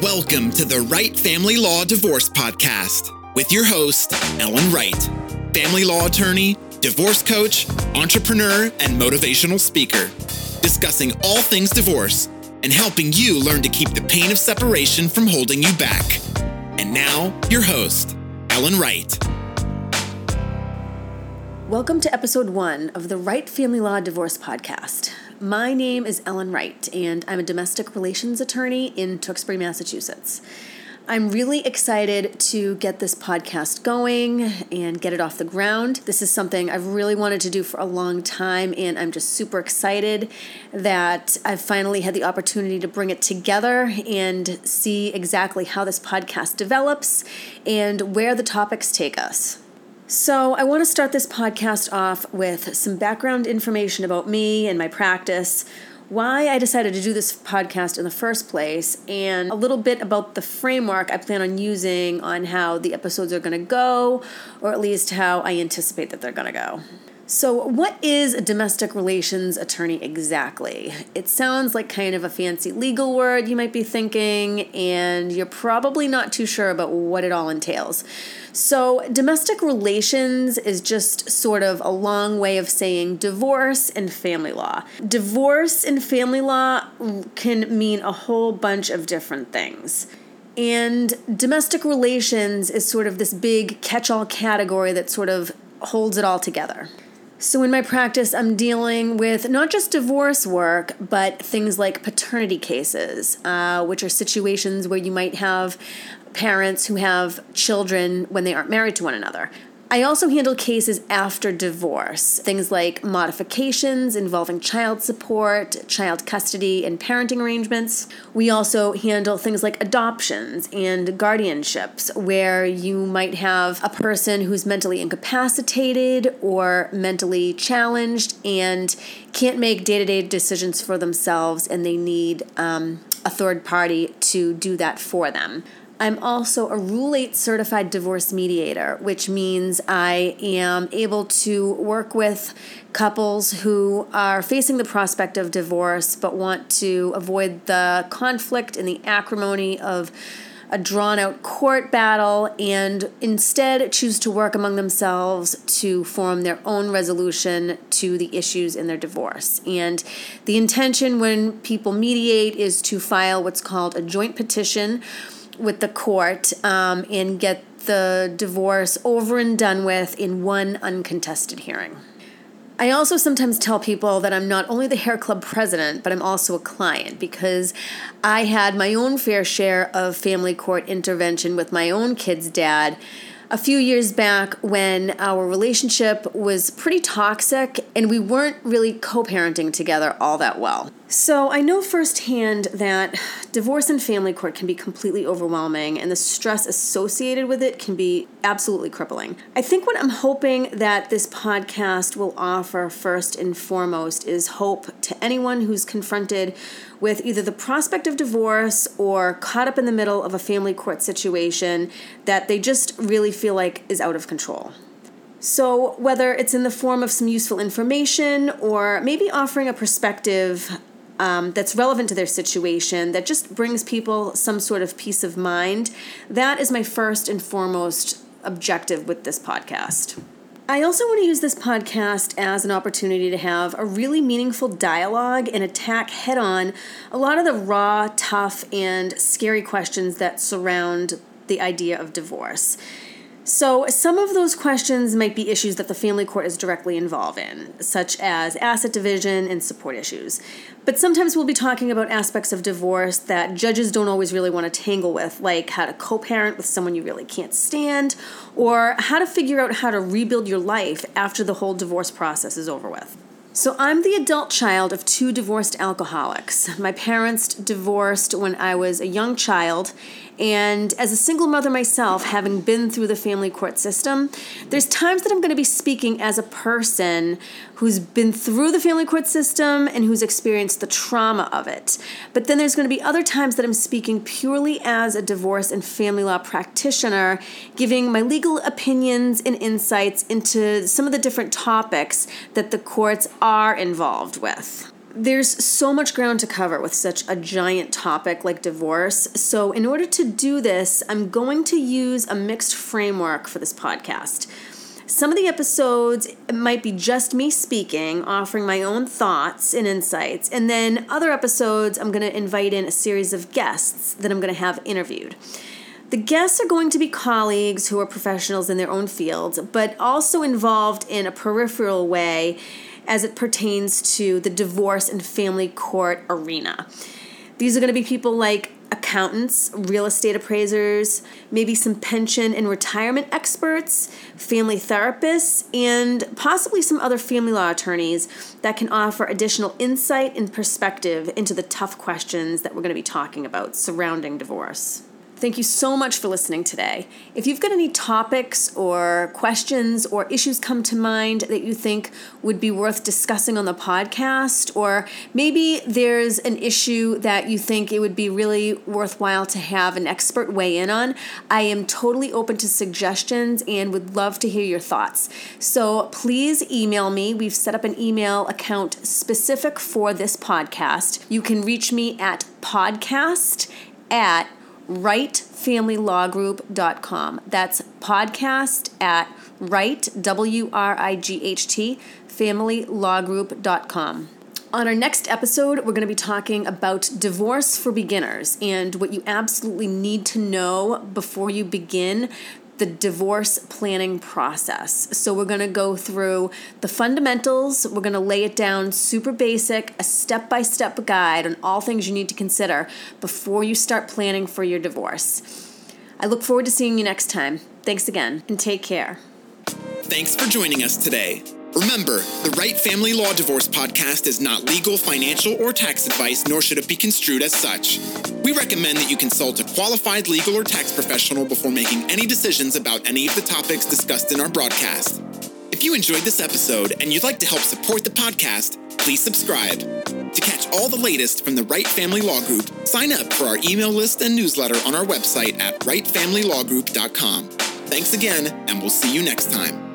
Welcome to the Wright Family Law Divorce Podcast with your host, Ellen Wright, family law attorney, divorce coach, entrepreneur, and motivational speaker, discussing all things divorce and helping you learn to keep the pain of separation from holding you back. And now, your host, Ellen Wright. Welcome to episode one of the Wright Family Law Divorce Podcast. My name is Ellen Wright, and I'm a domestic relations attorney in Tewksbury, Massachusetts. I'm really excited to get this podcast going and get it off the ground. This is something I've really wanted to do for a long time, and I'm just super excited that I've finally had the opportunity to bring it together and see exactly how this podcast develops and where the topics take us. So, I want to start this podcast off with some background information about me and my practice, why I decided to do this podcast in the first place, and a little bit about the framework I plan on using on how the episodes are going to go, or at least how I anticipate that they're going to go. So, what is a domestic relations attorney exactly? It sounds like kind of a fancy legal word, you might be thinking, and you're probably not too sure about what it all entails. So, domestic relations is just sort of a long way of saying divorce and family law. Divorce and family law can mean a whole bunch of different things. And domestic relations is sort of this big catch all category that sort of holds it all together. So, in my practice, I'm dealing with not just divorce work, but things like paternity cases, uh, which are situations where you might have parents who have children when they aren't married to one another. I also handle cases after divorce, things like modifications involving child support, child custody, and parenting arrangements. We also handle things like adoptions and guardianships, where you might have a person who's mentally incapacitated or mentally challenged and can't make day to day decisions for themselves, and they need um, a third party to do that for them. I'm also a Rule 8 certified divorce mediator, which means I am able to work with couples who are facing the prospect of divorce but want to avoid the conflict and the acrimony of a drawn out court battle and instead choose to work among themselves to form their own resolution to the issues in their divorce. And the intention when people mediate is to file what's called a joint petition with the court um, and get the divorce over and done with in one uncontested hearing. I also sometimes tell people that I'm not only the hair club president, but I'm also a client because I had my own fair share of family court intervention with my own kid's dad a few years back when our relationship was pretty toxic and we weren't really co parenting together all that well. So I know firsthand that divorce and family court can be completely overwhelming and the stress associated with it can be absolutely crippling. I think what I'm hoping that this podcast will offer first and foremost is hope to anyone who's confronted with either the prospect of divorce or caught up in the middle of a family court situation that they just really feel like is out of control. So, whether it's in the form of some useful information or maybe offering a perspective um, that's relevant to their situation, that just brings people some sort of peace of mind. That is my first and foremost objective with this podcast. I also want to use this podcast as an opportunity to have a really meaningful dialogue and attack head on a lot of the raw, tough, and scary questions that surround the idea of divorce. So, some of those questions might be issues that the family court is directly involved in, such as asset division and support issues. But sometimes we'll be talking about aspects of divorce that judges don't always really want to tangle with, like how to co parent with someone you really can't stand, or how to figure out how to rebuild your life after the whole divorce process is over with. So, I'm the adult child of two divorced alcoholics. My parents divorced when I was a young child, and as a single mother myself, having been through the family court system, there's times that I'm going to be speaking as a person who's been through the family court system and who's experienced the trauma of it. But then there's going to be other times that I'm speaking purely as a divorce and family law practitioner, giving my legal opinions and insights into some of the different topics that the courts are involved with. There's so much ground to cover with such a giant topic like divorce. So, in order to do this, I'm going to use a mixed framework for this podcast. Some of the episodes might be just me speaking, offering my own thoughts and insights, and then other episodes, I'm going to invite in a series of guests that I'm going to have interviewed. The guests are going to be colleagues who are professionals in their own fields, but also involved in a peripheral way as it pertains to the divorce and family court arena. These are going to be people like accountants, real estate appraisers, maybe some pension and retirement experts, family therapists, and possibly some other family law attorneys that can offer additional insight and perspective into the tough questions that we're going to be talking about surrounding divorce. Thank you so much for listening today. If you've got any topics or questions or issues come to mind that you think would be worth discussing on the podcast, or maybe there's an issue that you think it would be really worthwhile to have an expert weigh in on, I am totally open to suggestions and would love to hear your thoughts. So please email me. We've set up an email account specific for this podcast. You can reach me at podcast at wrightfamilylawgroup.com. That's podcast at right, W R I G H T, familylawgroup.com. On our next episode, we're going to be talking about divorce for beginners and what you absolutely need to know before you begin the divorce planning process. So, we're going to go through the fundamentals, we're going to lay it down super basic, a step by step guide on all things you need to consider before you start planning for your divorce. I look forward to seeing you next time. Thanks again, and take care. Thanks for joining us today. Remember, the Wright Family Law Divorce podcast is not legal, financial, or tax advice, nor should it be construed as such. We recommend that you consult a qualified legal or tax professional before making any decisions about any of the topics discussed in our broadcast. If you enjoyed this episode and you'd like to help support the podcast, please subscribe. To catch all the latest from the Wright Family Law Group, sign up for our email list and newsletter on our website at wrightfamilylawgroup.com. Thanks again, and we'll see you next time.